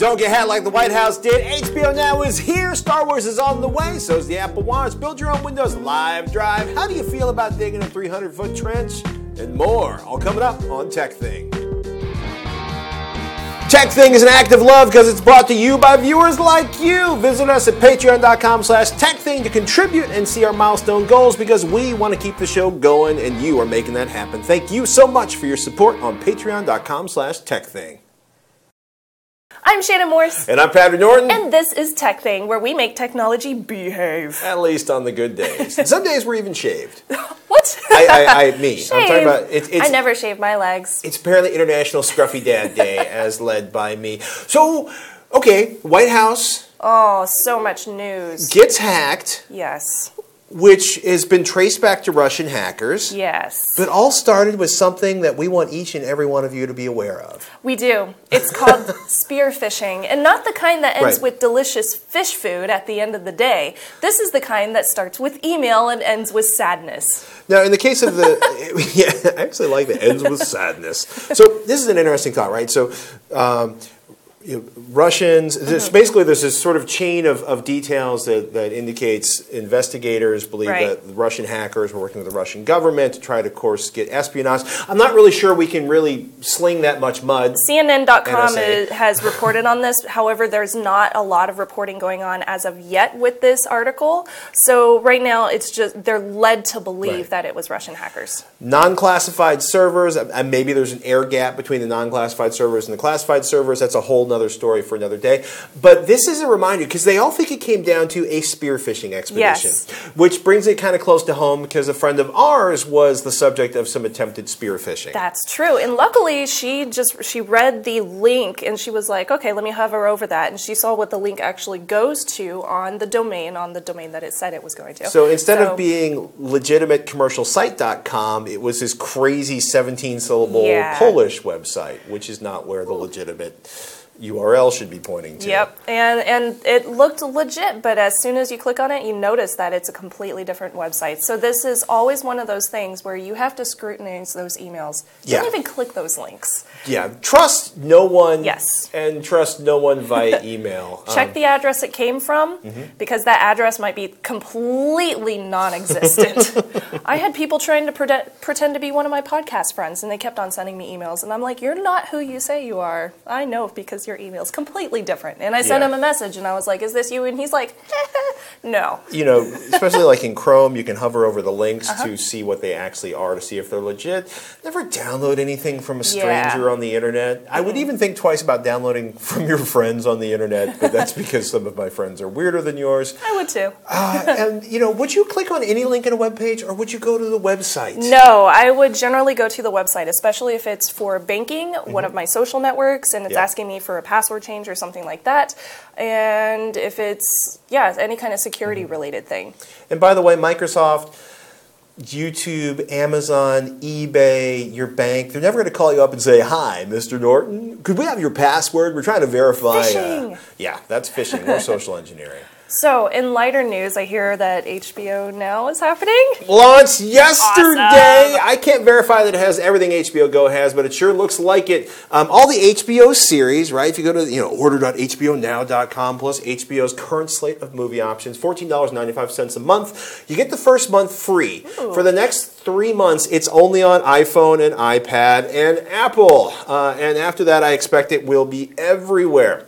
Don't get hat like the White House did. HBO Now is here. Star Wars is on the way. So is the Apple Watch. Build your own Windows Live Drive. How do you feel about digging a 300 foot trench? And more. All coming up on TekThing. Tech Thing is an act of love because it's brought to you by viewers like you. Visit us at patreon.com slash tekthing to contribute and see our milestone goals because we want to keep the show going and you are making that happen. Thank you so much for your support on patreon.com slash tekthing. I'm Shannon Morse. And I'm Patrick Norton. And this is TekThing, where we make technology behave. At least on the good days. Some days we're even shaved. What? I, I, I me. Shave. I'm talking about it, it's, I never shave my legs. It's apparently International Scruffy Dad Day, as led by me. So, okay, White House Oh, so much news. gets hacked, Yes. Which has been traced back to Russian hackers. Yes. But all started with something that we want each and every one of you to be aware of. We do. It's called spear phishing, and not the kind that ends Right. with delicious fish food at the end of the day. This is the kind that starts with email and ends with sadness. Now, in the case of the, yeah, I actually like that ends with sadness. So this is an interesting thought, right? So. Um, you know, Russians. Mm-hmm. basically there's this sort of chain of, of details that, that indicates investigators believe Right. that Russian hackers were working with the Russian government to try to, of course, get espionage. I'm not really sure we can really sling that much mud. CNN.com is, has reported on this. However, there's not a lot of reporting going on as of yet with this article. So right now, it's just they're led to believe Right. that it was Russian hackers. Non-classified servers, and maybe there's an air gap between the non-classified servers and the classified servers. That's a whole nother story for another day. But this is a reminder because they all think it came down to a spearphishing expedition, Yes. which brings it kind of close to home because a friend of ours was the subject of some attempted spearphishing. That's true. And luckily, she just she read the link and she was like, "Okay, let me hover over that." And she saw what the link actually goes to on the domain on the domain that it said it was going to. So instead So- of being legitimate commercialsite.com, it was this crazy 17 syllable Yeah. Polish website, which is not where the legitimate URL should be pointing to. Yep, and and it looked legit, but as soon as you click on it, you notice that it's a completely different website. So this is always one of those things where you have to scrutinize those emails. Yeah. Don't even click those links. Yeah, trust no one. Yes. And trust no one via email. Check Um, the address it came from Mm-hmm. because that address might be completely non-existent. I had people trying to prete- pretend to be one of my podcast friends, and they kept on sending me emails, and I'm like, "You're not who you say you are. I know because your email's completely different." And I sent Yeah. him a message, and I was like, "Is this you?" And he's like, "No." you know, especially like in Chrome, you can hover over the links Uh-huh. to see what they actually are to see if they're legit. Never download anything from a Yeah. stranger on the internet. I would even think twice about downloading from your friends on the internet, but that's because some of my friends are weirder than yours. I would too. Uh, and you know, would you click on any link in a web page, or would you go to the website? No, I would generally go to the website, especially if it's for banking, one of my social networks, and it's Mm-hmm. Yeah. asking me for a password change or something like that. And if it's, yeah, any kind of security Mm-hmm. related thing. And by the way, Microsoft, YouTube, Amazon, eBay, your bank, they're never going to call you up and say, Hi, Mr. Norton, could we have your password? We're trying to verify. Phishing. Uh, yeah, that's phishing or social engineering. So, in lighter news, I hear that HBO Now is happening. Launched yesterday. Awesome. I can't verify that it has everything HBO Go has, but it sure looks like it. Um, all the HBO series, right? If you go to you know order.hbonow.com plus HBO's current slate of movie options, fourteen dollars ninety five cents a month. You get the first month free for the next three months. It's only on iPhone and iPad and Apple, uh, and after that, I expect it will be everywhere.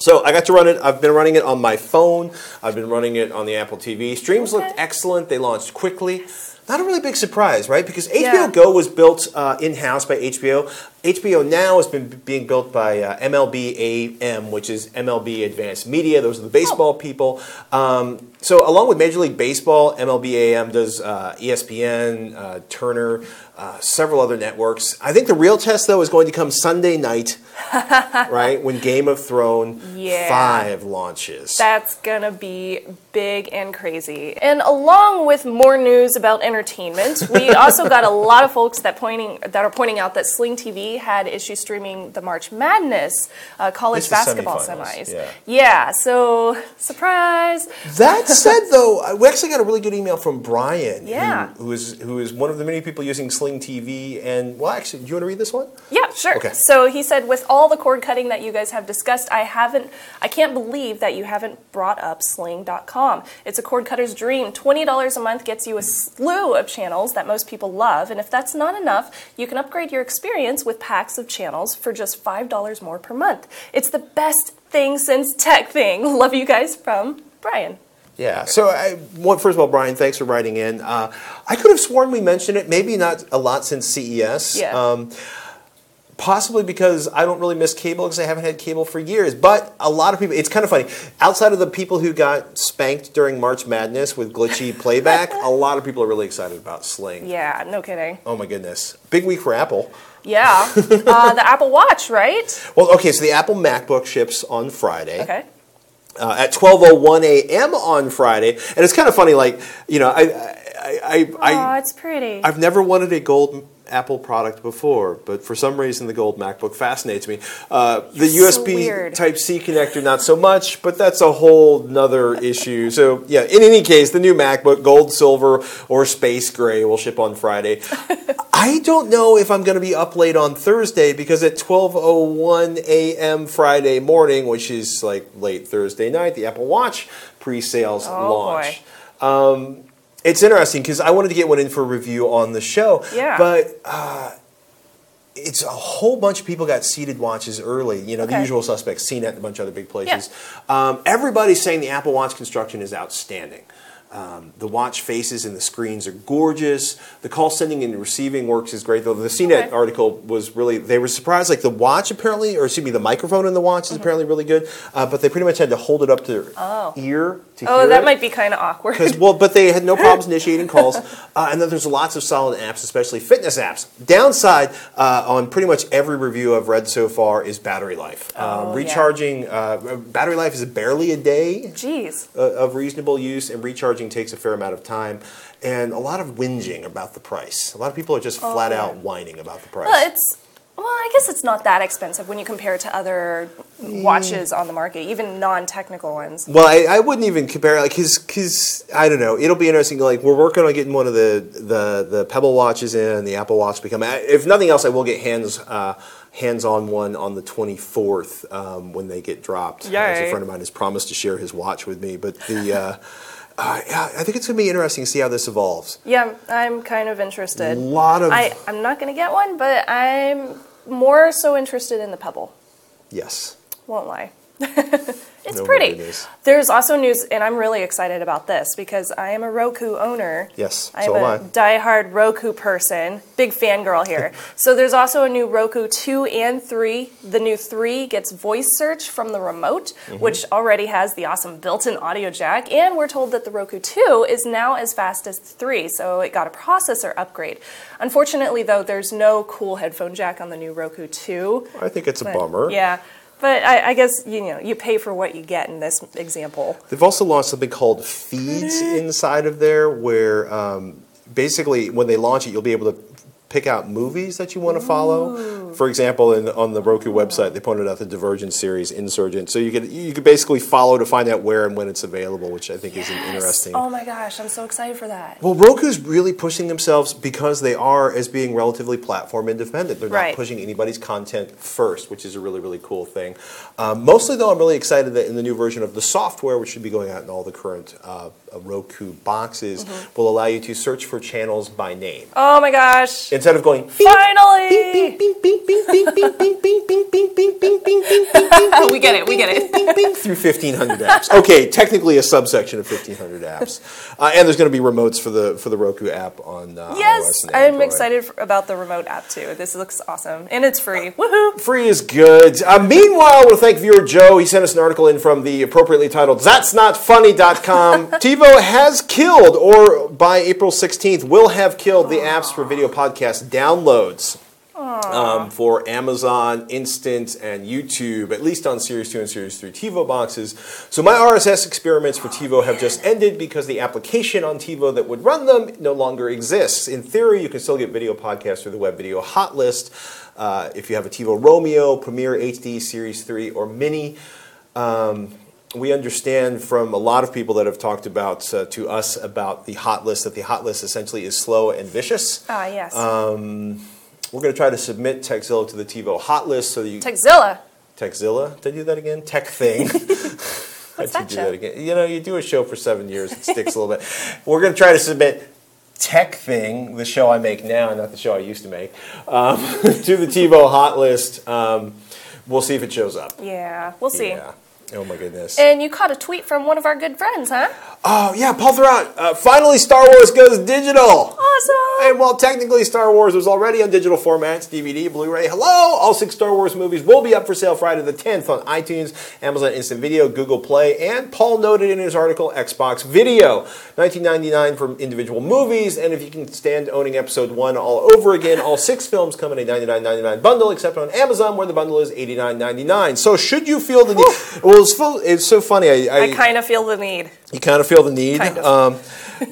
So I got to run it. I've been running it on my phone. I've been running it on the Apple TV. Streams looked excellent. They launched quickly. Not a really big surprise, right? Because HBO Yeah. Go was built uh, in house by HBO. HBO Now has been being built by uh, MLB AM, which is MLB Advanced Media. Those are the baseball people. Um, so, along with Major League Baseball, MLB AM does uh, ESPN, uh, Turner, uh, several other networks. I think the real test, though, is going to come Sunday night, right? When Game of Thrones Yeah. 5 launches. That's gonna be big and crazy. And along with more news about entertainment, we also got a lot of folks that pointing that are pointing out that Sling TV TV had issues streaming the March Madness uh, college It's the basketball semifinals, semis. yeah. yeah, so surprise. That said, though, we actually got a really good email from Brian, Yeah. who, who is who is one of the many people using Sling TV. And well, actually, do you want to read this one? Yeah, sure. Okay. So he said, with all the cord cutting that you guys have discussed, I haven't, I can't believe that you haven't brought up Sling.com. It's a cord cutter's dream. Twenty dollars a month gets you a slew of channels that most people love, and if that's not enough, you can upgrade your experience with packs of channels for just five dollars more per month. It's the best thing since TekThing. Love you guys from Brian. Yeah. So, I, well, first of all, Brian, thanks for writing in. Uh, I could have sworn we mentioned it, maybe not a lot since CES. Yeah. Um, possibly because I don't really miss cable because I haven't had cable for years. But a lot of people, it's kind of funny. Outside of the people who got spanked during March Madness with glitchy playback, a lot of people are really excited about Sling. Yeah, no kidding. Oh my goodness. Big week for Apple. Yeah, uh, the Apple Watch, right? Well, okay, so the Apple MacBook ships on Friday. Okay. uh, at 12:01 a.m. on Friday, and it's kind of funny. Like you know, I I I, Oh, I it's pretty. I've never wanted a gold Apple product before, but for some reason the gold MacBook fascinates me. Uh, the so USB weird. Type C connector, not so much, but that's a whole nother issue. So yeah, in any case, the new MacBook, gold, silver, or space gray, will ship on Friday. I don't know if I'm going to be up late on Thursday because at 12:01 a.m. Friday morning, which is like late Thursday night, the Apple Watch pre-sales Oh, launch. It's interesting because I wanted to get one in for review on the show, Yeah. but uh, it's a whole bunch of people got seated watches early. You know, the usual suspects, CNET, and a bunch of other big places. Um, everybody's saying the Apple Watch construction is outstanding. Um, the watch faces and the screens are gorgeous. The call sending and receiving works is great. Though the CNET Okay. article was really, they were surprised. Like the watch apparently, or excuse me, the microphone in the watch Mm-hmm. is apparently really good. Uh, but they pretty much had to hold it up to their ear to Oh, hear Oh, that it. might be kind of awkward. Well, but they had no problems initiating calls, uh, and then there's lots of solid apps, especially fitness apps. Downside uh, on pretty much every review I've read so far is battery life. Oh, um, yeah. recharging uh, battery life is barely a day Jeez. of reasonable use, and recharging takes a fair amount of time, and a lot of whinging about the price. A lot of people are just flat Oh, yeah. out whining about the price. Well, it's well, I guess it's not that expensive when you compare it to other watches on the market, even non-technical ones. Well, I, I wouldn't even compare like because because I don't know. It'll be interesting. Like we're working on getting one of the the the Pebble watches in, the Apple Watch become. If nothing else, I will get hands uh, hands on one on the twenty fourth um, when they get dropped. As a friend of mine has promised to share his watch with me, but the. Uh, uh, yeah, I think it's going to be interesting to see how this evolves. Yeah, I'm kind of interested. A lot of I, I'm not going to get one, but I'm more so interested in the Pebble. yes. Won't lie. it's No pretty. There's also news, and I'm really excited about this because I am a Roku owner. Yes, I am so am a I. diehard Roku person. Big fangirl here. so there's also a new Roku 2 and 3. The new 3 gets voice search from the remote, Mm-hmm. which already has the awesome built-in audio jack, and we're told that the Roku 2 is now as fast as 3, so it got a processor upgrade. Unfortunately, though, there's no cool headphone jack on the new Roku 2. I think it's a bummer. Yeah. But I, I guess you know you pay for what you get in this example. They've also launched something called feeds inside of there, where um, basically when they launch it, you'll be able to pick out movies that you want to follow. For example, in, on the Roku website, they pointed out the Divergent series, Insurgent. So you could you could basically follow to find out where and when it's available, which I think is an interesting. Oh my gosh, I'm so excited for that. Well, Roku's really pushing themselves because they are as being relatively platform independent. They're not Right. pushing anybody's content first, which is a really, really cool thing. Um, mostly, though, I'm really excited that in the new version of the software, which should be going out in all the current uh, uh, Roku boxes, will allow you to search for channels by name. Oh my gosh. Instead of going Finally! we get it, we get it. through 1500 apps. Okay, technically a subsection of 1500 apps, uh, and there's going to be remotes for the for the Roku app on uh, Yes, I'm excited for, about the remote app too. This looks awesome. And it's free. Woohoo! Free is good. Uh, meanwhile, I want to thank viewer Joe. He sent us an article in from the appropriately titled That's Not Funny.com. TiVo has killed, or by April 16th, will have killed the apps for video podcast downloads. um, for Amazon Instant and YouTube, at least on Series 2 and Series 3 TiVo boxes. So my RSS experiments for TiVo have just ended because the application on TiVo that would run them no longer exists. In theory, you can still get video podcasts through the web video hot list uh, if you have a TiVo Roamio, Premiere HD, Series 3, or Mini. Um, we understand from a lot of people that have talked about uh, to us about the hot list that the hot list essentially is slow and vicious. Ah, yes. Um, we're going to try to submit Tekzilla to the TiVo hot list so that you Tekzilla. Tekzilla. Did I do that again? TekThing. What's that do show? that again. You know, you do a show for seven years, it sticks a little bit. We're going to try to submit TekThing, the show I make now, not the show I used to make, um, to the TiVo hot list. Um, we'll see if it shows up. Yeah, we'll see. Yeah. Oh my goodness. And you caught a tweet from one of our good friends, huh? Oh yeah, Paul Thurrott. Uh, finally, Star Wars goes digital. Awesome. And while technically Star Wars was already on digital formats, DVD, Blu-ray, hello, all six Star Wars movies will be up for sale Friday the 10th on iTunes, Amazon Instant Video, Google Play, and Paul noted in his article, Xbox Video. 19.99 for individual movies, and if you can stand owning Episode One all over again, all six films come in a 99.99 bundle, except on Amazon where the bundle is 89.99. So should you feel the need? It's, fu- it's so funny. I, I kind of feel the need. you kind of feel the need. Kind of. Um,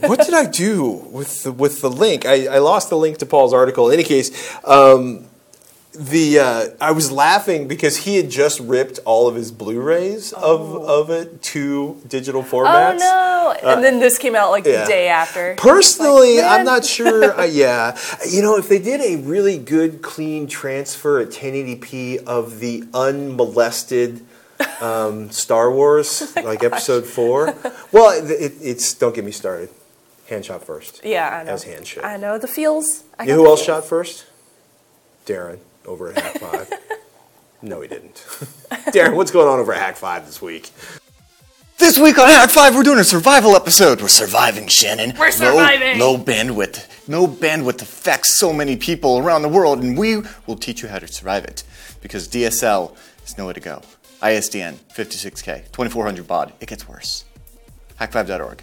what did I do with the, with the link? I, I lost the link to Paul's article. In any case, um, the uh, I was laughing because he had just ripped all of his Blu-rays of, of it to digital formats. Oh no! And then this came out like yeah. the day after. Personally, Like, I'm not sure. uh, yeah, you know, if they did a really good, clean transfer at 1080p of the unmolested um, Star Wars, like Episode Four, well, it, it, it's don't get me started. Han shot first. Yeah, I know. As hand should. I know the feels. I You know who else feels. shot first? Darren over at Hak5. no, he didn't. Darren, what's going on over at Hak5 this week? This week on Hak5, we're doing a survival episode. We're surviving, Shannon. We're surviving. Low, low bandwidth. No bandwidth affects so many people around the world, and we will teach you how to survive it. Because DSL is nowhere to go. ISDN, 56K, 2400 baud. It gets worse. Hak5.org.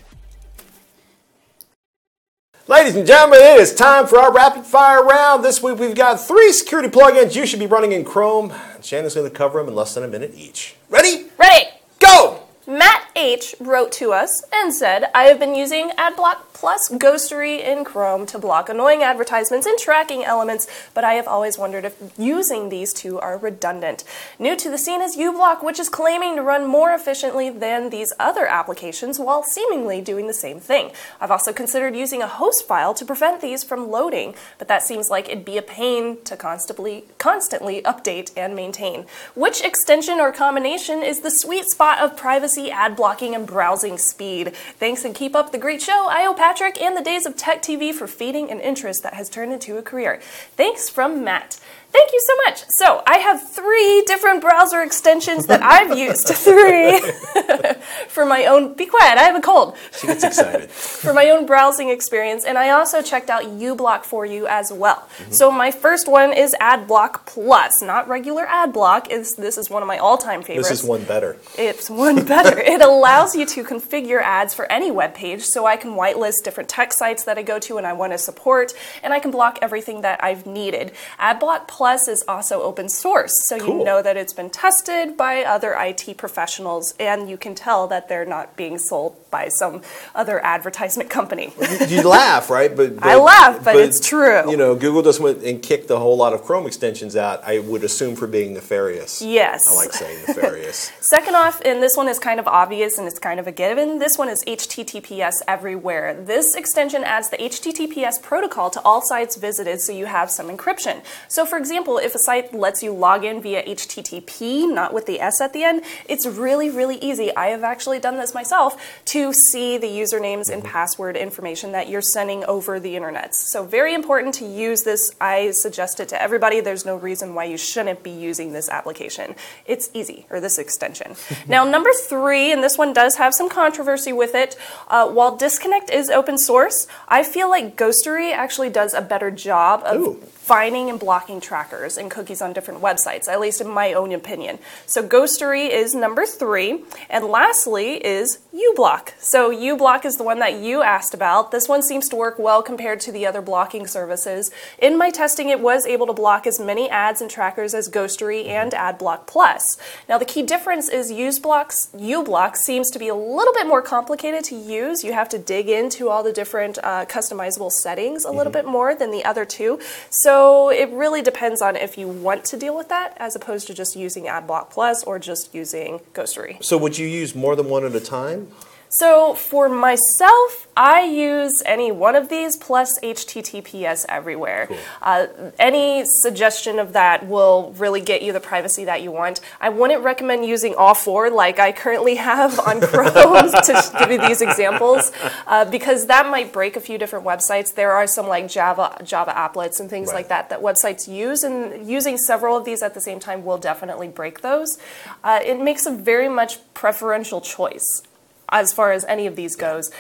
Ladies and gentlemen, it is time for our rapid fire round. This week we've got three security plugins you should be running in Chrome. Shannon's going to cover them in less than a minute each. Ready? Ready. Go! Matt H wrote to us and said, I have been using AdBlock plus Ghostery in Chrome to block annoying advertisements and tracking elements, but I have always wondered if using these two are redundant. New to the scene is uBlock, which is claiming to run more efficiently than these other applications while seemingly doing the same thing. I've also considered using a host file to prevent these from loading, but that seems like it'd be a pain to constantly constantly update and maintain. Which extension or combination is the sweet spot of privacy, ad blocking, and browsing speed? Thanks and keep up the great show. I owe Patrick and the days of Tech TV for feeding an interest that has turned into a career. Thanks from Matt. Thank you so much. So, I have three different browser extensions that I've used. Three for my own. Be quiet, I have a cold She gets excited. for my own browsing experience, and I also checked out uBlock for you as well. Mm-hmm. So my first one is AdBlock Plus, not regular AdBlock. Is this is one of my all-time favorites. this is one better. It's one better. it allows you to configure ads for any web page, so I can whitelist different tech sites that I go to and I want to support, and I can block everything that I've needed. AdBlock Plus is also open source, so Cool. you know that it's been tested by other IT professionals, and you can tell that they're not being sold by some other advertisement company. You laugh, right? But, I laugh, but it's true. You know, Google just went and kicked a whole lot of Chrome extensions out. I would assume for being nefarious. Yes. I like saying nefarious. Second off, and this one is kind of obvious and it's kind of a given, this one is HTTPS everywhere. This extension adds the HTTPS protocol to all sites visited so you have some encryption. So, for example, if a site lets you log in via HTTP, not with the S at the end, it's really, really easy. I have actually done this myself to see the usernames and password information that you're sending over the internet. So, very important to use this. I suggest it to everybody. There's no reason why you shouldn't be using this application. It's easy, or this extension. now, number three, and this one does have some controversy with it. Uh, while Disconnect is open source, I feel like Ghostery actually does a better job of Ooh. Finding and blocking trackers and cookies on different websites, at least in my own opinion. So Ghostery is number three. And lastly is uBlock. So uBlock is the one that you asked about. This one seems to work well compared to the other blocking services. In my testing, it was able to block as many ads and trackers as Ghostery and AdBlock Plus. Now the key difference is uBlock's uBlock seems to be a little bit more complicated to use. You have to dig into all the different uh, customizable settings a little bit more than the other two. So it really depends on if you want to deal with that as opposed to just using AdBlock Plus or just using Ghostery. So would you use more than one at a time? So for myself, I use any one of these plus HTTPS everywhere. Uh, any suggestion of that will really get you the privacy that you want. I wouldn't recommend using all four like I currently have on Chrome to give you these examples uh, because that might break a few different websites. There are some like Java Java applets and things Right. like that that websites use, and using several of these at the same time will definitely break those. Uh, it makes a very much preferential choice as far as any of these goes,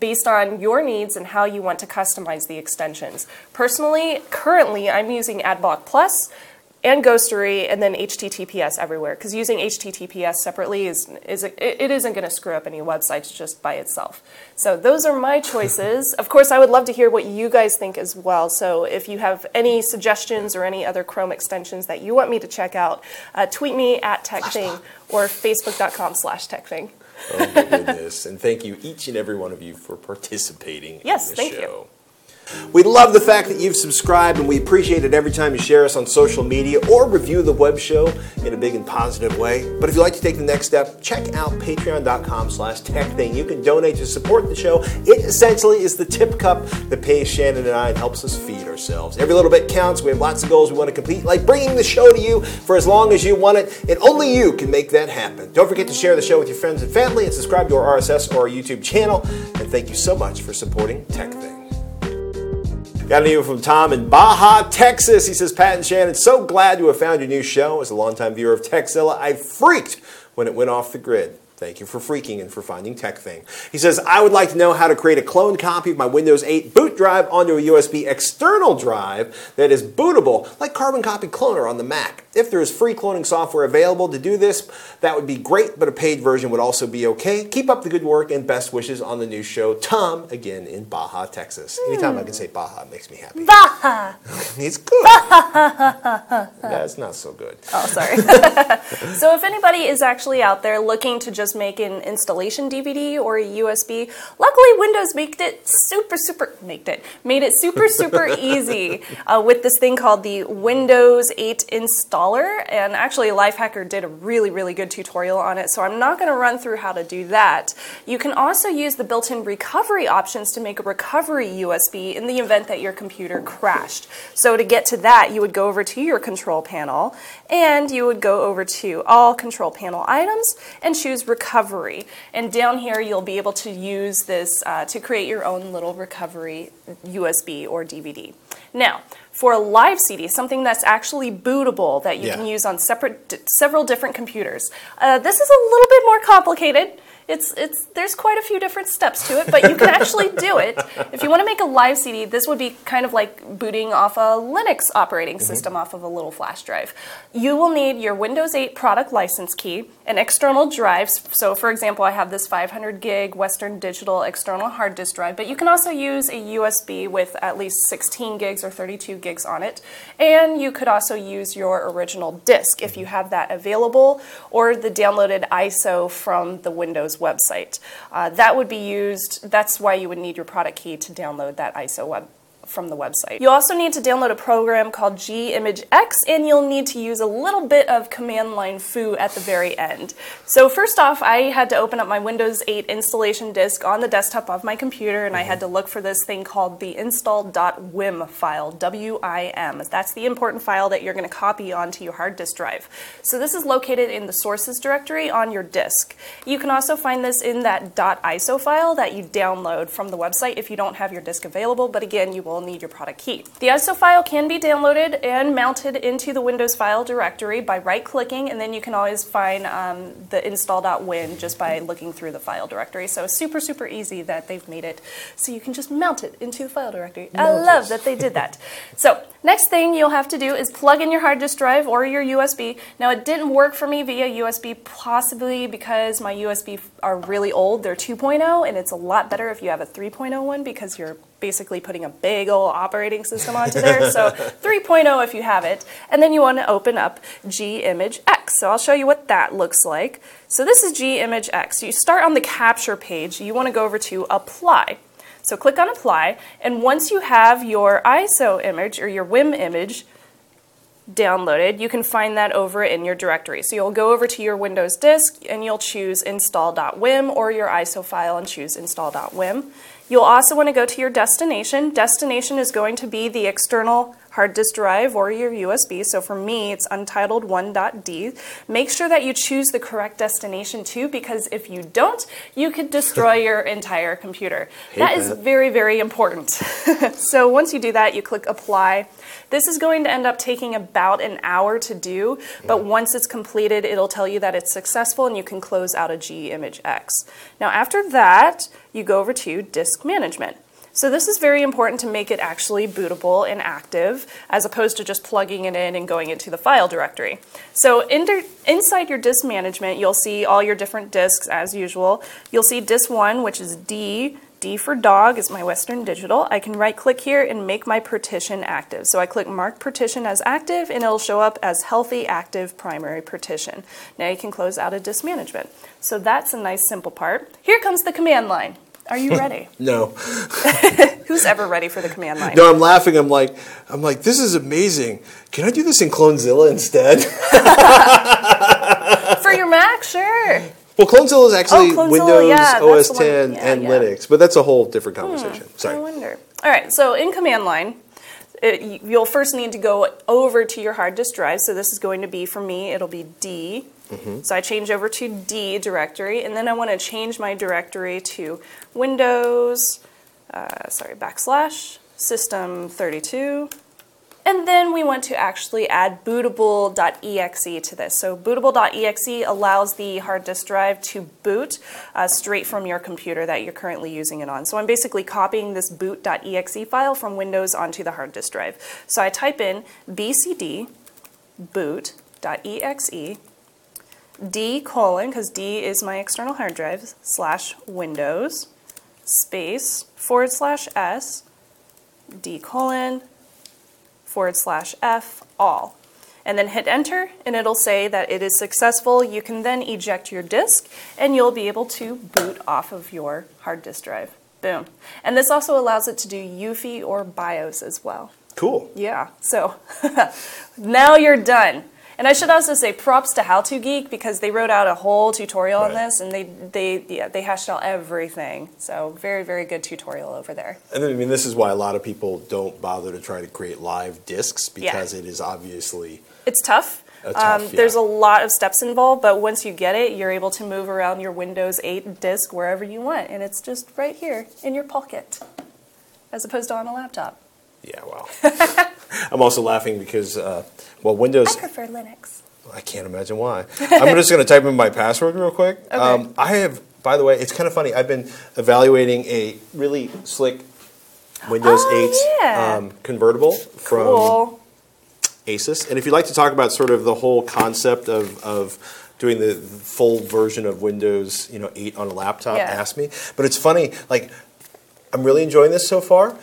based on your needs and how you want to customize the extensions. Personally, currently, I'm using AdBlock Plus and Ghostery, and then HTTPS everywhere. Because using HTTPS separately is is it, it isn't going to screw up any websites just by itself. So those are my choices. of course, I would love to hear what you guys think as well. So if you have any suggestions or any other Chrome extensions that you want me to check out, uh, tweet me at TekThing or Facebook.com/slash TekThing. Oh my goodness! and thank you each and every one of you for participating Yes, in the thank you. We love the fact that you've subscribed, and we appreciate it every time you share us on social media or review the web show in a big and positive way. But if you'd like to take the next step, check out patreon.com slash tekthing. You can donate to support the show. It essentially is the tip cup that pays Shannon and I and helps us feed ourselves. Every little bit counts. We have lots of goals we want to complete, like bringing the show to you for as long as you want it, and only you can make that happen. Don't forget to share the show with your friends and family and subscribe to our RSS or our YouTube channel. And thank you so much for supporting TekThing. Got an email from Tom in Baja, Texas. He says, Pat and Shannon, so glad to have found your new show. As a longtime viewer of Tekzilla, I freaked when it went off the grid. Thank you for freaking and for finding TekThing. He says, I would like to know how to create a clone copy of my Windows 8 boot drive onto a USB external drive that is bootable, like Carbon Copy Cloner on the Mac. If there is free cloning software available to do this, that would be great, but a paid version would also be okay. Keep up the good work and best wishes on the new show. Tom, again in Baja, Texas. Anytime I can say Baja, it makes me happy. Baja! it's good. That's not so good. Oh, sorry. so, if anybody is actually out there looking to just make an installation DVD or a USB, luckily Windows made it super, super, made it, made it super, super easy uh, with this thing called the Windows 8 And actually, Lifehacker did a really, really good tutorial on it, so I'm not going to run through how to do that. You can also use the built-in recovery options to make a recovery USB in the event that your computer crashed. So to get to that, you would go over to your control panel and you would go over to all control panel items and choose recovery. And down here, you'll be able to use this uh, to create your own little recovery USB or DVD. Now, for a live CD, something that's actually bootable that you Yeah. can use on separate, d- several different computers, uh, this is a little bit more complicated. It's, it's, there's quite a few different steps to it, but you can actually do it. If you want to make a live CD, this would be kind of like booting off a Linux operating mm-hmm. system off of a little flash drive. You will need your Windows 8 product license key, an external drive. So, for example, I have this 500 gig Western Digital external hard disk drive, but you can also use a USB with at least 16 gigs or 32 gigs on it. And you could also use your original disk if you have that available, or the downloaded ISO from the Windows website. Uh, that would be used, that's why you would need your product key to download that ISO web from the website. You also need to download a program called GImageX, and you'll need to use a little bit of command line foo at the very end. So first off, I had to open up my Windows 8 installation disk on the desktop of my computer, and I had to look for this thing called the install.wim file, W-I-M. That's the important file that you're going to copy onto your hard disk drive. So this is located in the sources directory on your disk. You can also find this in that .iso file that you download from the website if you don't have your disk available, but again, you will will need your product key. The ISO file can be downloaded and mounted into the Windows file directory by right-clicking, and then you can always find um, the install.wim just by looking through the file directory. So super, super easy that they've made it so you can just mount it into the file directory. I love that they did that. so next thing you'll have to do is plug in your hard disk drive or your USB. Now it didn't work for me via USB, possibly because my USB are really old. They're 2.0, and it's a lot better if you have a 3.0 one because you're basically putting a big old operating system onto there. So 3.0 if you have it. And then you want to open up GImageX. So I'll show you what that looks like. So this is G GImageX. So you start on the capture page. You want to go over to Apply. So click on Apply, and once you have your ISO image or your WIM image, downloaded, you can find that over in your directory. So you'll go over to your Windows disk and you'll choose install.wim or your ISO file and choose install.wim. You'll also want to go to your destination. Destination is going to be the external hard disk drive or your USB. So for me, it's untitled 1.d. Make sure that you choose the correct destination too, because if you don't, you could destroy your entire computer. Hate that is very, very important. so once you do that, you click apply. This is going to end up taking about an hour to do, but mm. once it's completed, it'll tell you that it's successful and you can close out a GImageX. Now after that, you go over to disk management. So this is very important to make it actually bootable and active as opposed to just plugging it in and going into the file directory. So in inside your disk management, you'll see all your different disks as usual. You'll see disk 1, which is D. D for dog is my Western Digital. I can right click here and make my partition active. So I click mark partition as active and it'll show up as healthy active primary partition. Now you can close out of disk management. So that's a nice simple part. Here comes the command line. Are you ready? No. Who's ever ready for the command line? No, I'm laughing. I'm like, I'm like, this is amazing. Can I do this in Clonezilla instead? For your Mac, sure. Well, Clonezilla is actually Oh, Windows yeah, OS 10 yeah, and yeah. Linux, but that's a whole different conversation. I Sorry. wonder. All right, so in command line, it, you'll first need to go over to your hard disk drive. So this is going to be, for me, it'll be D. So I change over to D directory, and then I want to change my directory to Windows, uh, sorry, backslash, system 32. And then we want to actually add bootable.exe to this. So bootable.exe allows the hard disk drive to boot uh, straight from your computer that you're currently using it on. So I'm basically copying this boot.exe file from Windows onto the hard disk drive. So I type in bcd boot.exe d colon, because D is my external hard drive, slash Windows, space, forward slash S, D colon, forward slash F, all. And then hit enter, and it'll say that it is successful. You can then eject your disk, and you'll be able to boot off of your hard disk drive. Boom. And this also allows it to do UEFI or BIOS as well. Cool. Yeah, so now you're done. And I should also say props to How To Geek because they wrote out a whole tutorial on this and they they yeah, they hashed out everything. So very very good tutorial over there. And I mean, this is why a lot of people don't bother to try to create live discs because it is obviously It's tough. Tough, um, There's yeah. a lot of steps involved, but once you get it, you're able to move around your Windows 8 disk wherever you want, and it's just right here in your pocket, as opposed to on a laptop. Yeah. Wow. I'm also laughing because uh, well, Windows. I prefer Linux. I can't imagine why. I'm just going to type in my password real quick. Um, I have, by the way, it's kind of funny. I've been evaluating a really slick Windows Oh, 8 yeah. um, convertible from Cool. Asus. And if you'd like to talk about sort of the whole concept of, of doing the full version of Windows, you know, 8 on a laptop, Yeah. ask me. But it's funny, like, I'm really enjoying this so far.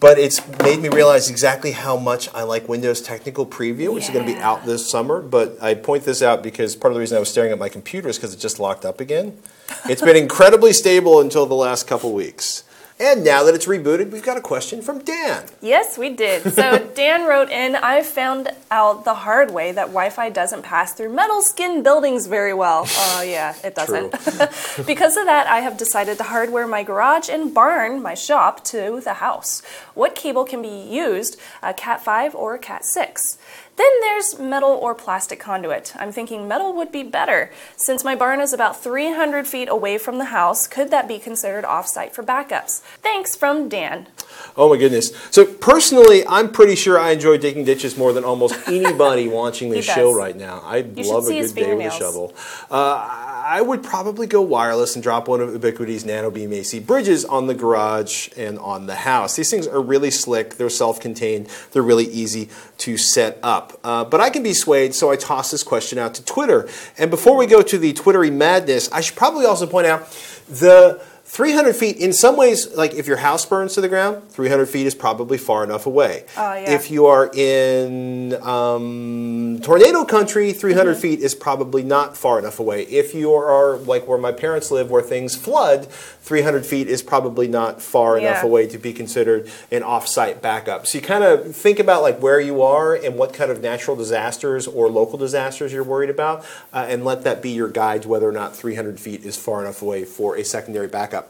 But it's made me realize exactly how much I like Windows Technical Preview, which is going to be out this summer. But I point this out because part of the reason I was staring at my computer is because it just locked up again. It's been incredibly stable until the last couple weeks. And now that it's rebooted, we've got a question from Dan. Yes, we did. So Dan wrote in, I found out the hard way that Wi Fi doesn't pass through metal skin buildings very well. Oh, yeah, it doesn't. because of that, I have decided to hardware my garage and barn, my shop, to the house. What cable can be used, a Cat 5 or a Cat 6? Then there's metal or plastic conduit. I'm thinking metal would be better. Since my barn is about 300 feet away from the house, could that be considered off-site for backups? Thanks from Dan. Oh my goodness. So personally, I'm pretty sure I enjoy digging ditches more than almost anybody watching this show right now. I love a good day with a shovel. Uh, I would probably go wireless and drop one of Ubiquiti's NanoBeam AC bridges on the garage and on the house. These things are really slick. They're self-contained. They're really easy to set up. Uh, but I can be swayed, so I toss this question out to Twitter. And before we go to the Twittery madness, I should probably also point out the 300 feet, in some ways, like if your house burns to the ground, 300 feet is probably far enough away. Oh, yeah. If you are in um, tornado country, 300 Mm-hmm. feet is probably not far enough away. If you are like where my parents live, where things flood, 300 feet is probably not far enough away to be considered an off-site backup. So you kind of think about like where you are and what kind of natural disasters or local disasters you're worried about, uh, and let that be your guide to whether or not 300 feet is far enough away for a secondary backup.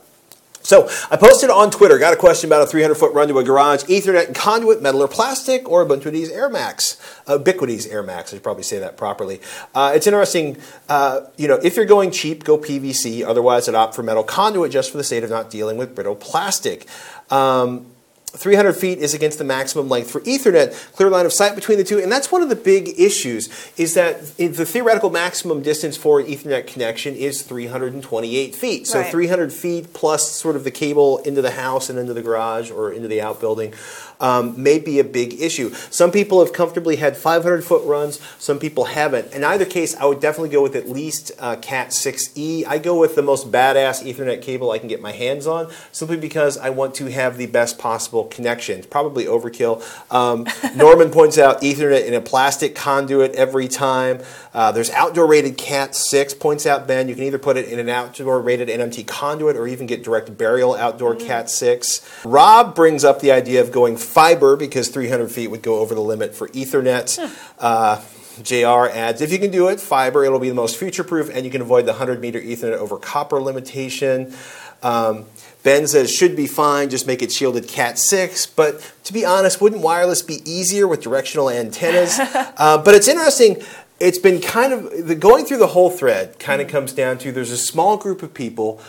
So I posted on Twitter, got a question about a 300 foot run to a garage, Ethernet conduit, metal or plastic, or Ubuntu's Air Max, Ubiquiti's Air Max. I should probably say that properly. Uh, it's interesting, uh, you know, if you're going cheap, go PVC. Otherwise, I'd opt for metal conduit just for the sake of not dealing with brittle plastic. Um, 300 feet is against the maximum length for Ethernet. Clear line of sight between the two, and that's one of the big issues. Is that the theoretical maximum distance for an Ethernet connection is 328 feet. So Right. 300 feet plus sort of the cable into the house and into the garage or into the outbuilding um, may be a big issue. Some people have comfortably had 500 foot runs. Some people haven't. In either case, I would definitely go with at least uh, Cat 6E. I go with the most badass Ethernet cable I can get my hands on, simply because I want to have the best possible connection. It's probably overkill. Um, Norman points out Ethernet in a plastic conduit every time. Uh, there's outdoor rated Cat 6, points out Ben. You can either put it in an outdoor rated NMT conduit or even get direct burial outdoor Cat 6. Rob brings up the idea of going fiber because 300 feet would go over the limit for Ethernet. Uh, JR adds, if you can do it, fiber, it'll be the most future proof and you can avoid the 100 meter Ethernet over copper limitation. Um, ben says, should be fine, just make it shielded Cat 6. But to be honest, wouldn't wireless be easier with directional antennas? uh, but it's interesting. It's been kind of the, going through the whole thread. Kind of comes down to there's a small group of people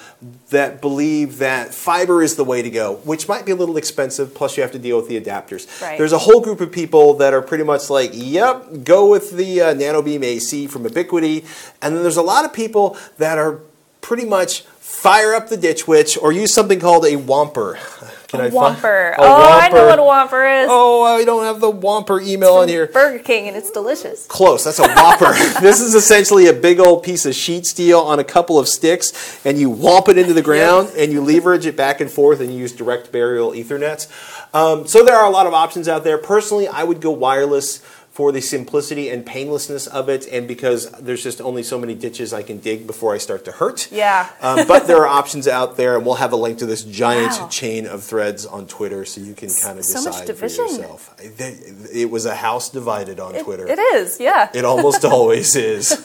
that believe that fiber is the way to go, which might be a little expensive. Plus, you have to deal with the adapters. Right. There's a whole group of people that are pretty much like, "Yep, go with the uh, NanoBeam AC from Ubiquiti," and then there's a lot of people that are pretty much fire up the ditch witch or use something called a wamper. Can I find- Whopper. A Oh, I know what a Whopper is. Oh, I don't have the Whopper email in here. Burger King, and it's delicious. Close. That's a Whopper. this is essentially a big old piece of sheet steel on a couple of sticks, and you whomp it into the ground, and you leverage it back and forth, and you use direct burial Ethernets. Um, so there are a lot of options out there. Personally, I would go wireless for the simplicity and painlessness of it, and because there's just only so many ditches I can dig before I start to hurt. Yeah. um, but there are options out there, and we'll have a link to this giant Wow. chain of threads on Twitter, so you can kind of so decide for yourself. It was a house divided on Twitter. It is, yeah. It almost always is.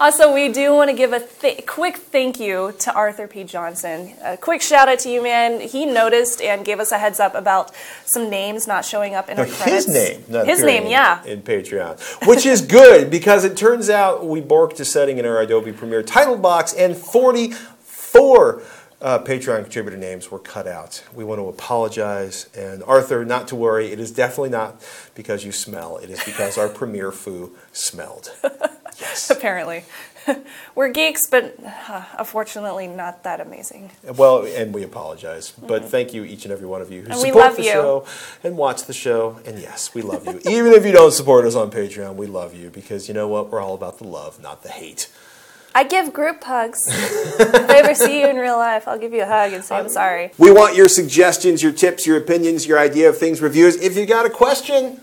Also, we do want to give a th- quick thank you to Arthur P. Johnson. A quick shout out to you, man. He noticed and gave us a heads up about some names not showing up in our credits. His name, His name, yeah. in Patreon, which is good because it turns out we borked a setting in our Adobe Premiere title box, and 44 uh, Patreon contributor names were cut out. We want to apologize, and Arthur, not to worry. It is definitely not because you smell. It is because our Premiere foo smelled. Yes. Apparently. We're geeks, but uh, unfortunately not that amazing. Well, and we apologize, but thank you each and every one of you who Mm-hmm. And support the you. show and watch the show. And yes, we love you. Even if you don't support us on Patreon, we love you because you know what? We're all about the love, not the hate. I give group hugs. if I ever see you in real life, I'll give you a hug and say I'm sorry. We want your suggestions, your tips, your opinions, your idea of things, reviews. If you got a question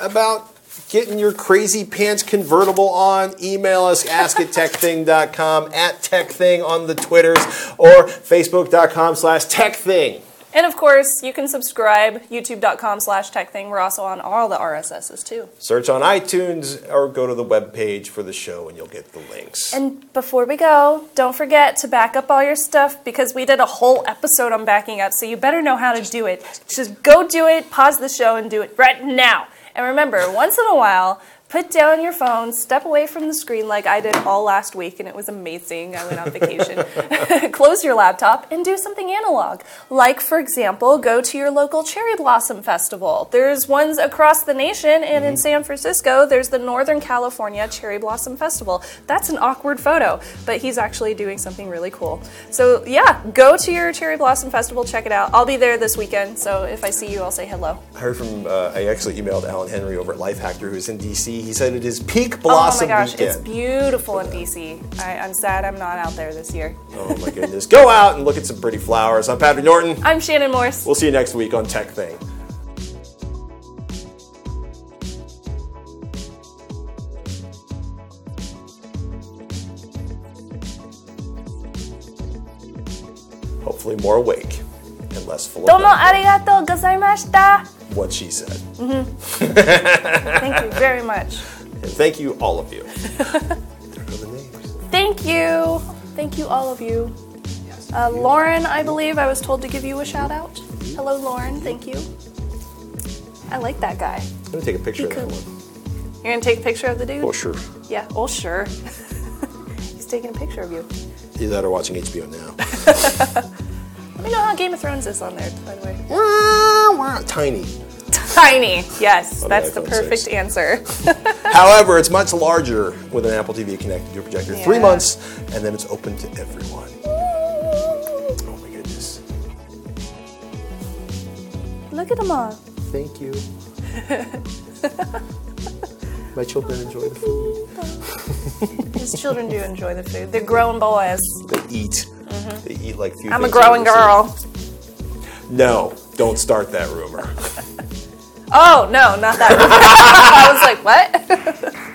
about getting your crazy pants convertible on, email us, ask at tekthing.com, at tekthing on the Twitters, or facebook.com slash tekthing. And of course, you can subscribe, youtube.com slash tekthing. We're also on all the RSSs too. Search on iTunes or go to the webpage for the show and you'll get the links. And before we go, don't forget to back up all your stuff because we did a whole episode on backing up, so you better know how to do it. Just go do it, pause the show, and do it right now. And remember, once in a while, put down your phone, step away from the screen like I did all last week, and it was amazing. I went on vacation. Close your laptop and do something analog. Like, for example, go to your local cherry blossom festival. There's ones across the nation, and in San Francisco, there's the Northern California Cherry Blossom Festival. That's an awkward photo, but he's actually doing something really cool. So, yeah, go to your cherry blossom festival, check it out. I'll be there this weekend, so if I see you, I'll say hello. I heard from, uh, I actually emailed Alan Henry over at Lifehacker, who's in DC. He said it is peak blossom Oh my gosh, weekend. it's beautiful in DC. I, I'm sad I'm not out there this year. oh my goodness. Go out and look at some pretty flowers. I'm Patrick Norton. I'm Shannon Morse. We'll see you next week on TekThing. Hopefully more awake and less full of Domo nightmares. arigato gozaimashita. What she said. Thank you very much. And thank you, all of you. there are the names. Thank you. Thank you, all of you. Uh, Lauren, I believe I was told to give you a shout out. Hello, Lauren. Thank you. I like that guy. I'm going to take a picture of that one. You're gonna take a picture of the dude? Oh, sure. Yeah. Oh, sure. He's taking a picture of you. Either that or watching HBO now. Let me know how Game of Thrones is on there, by the way. Wah, wah, Tiny. Tiny. Yes, On that's the perfect 6. answer. However, it's much larger with an Apple TV connected to a projector. Three months, and then it's open to everyone. Oh my goodness. Look at them all. Thank you. my children enjoy the food. His children do enjoy the food. They're grown boys. They eat. Mm-hmm. They eat like few I'm a growing girl. No, don't start that rumor. Oh, no, not that. rumor. I was like, what?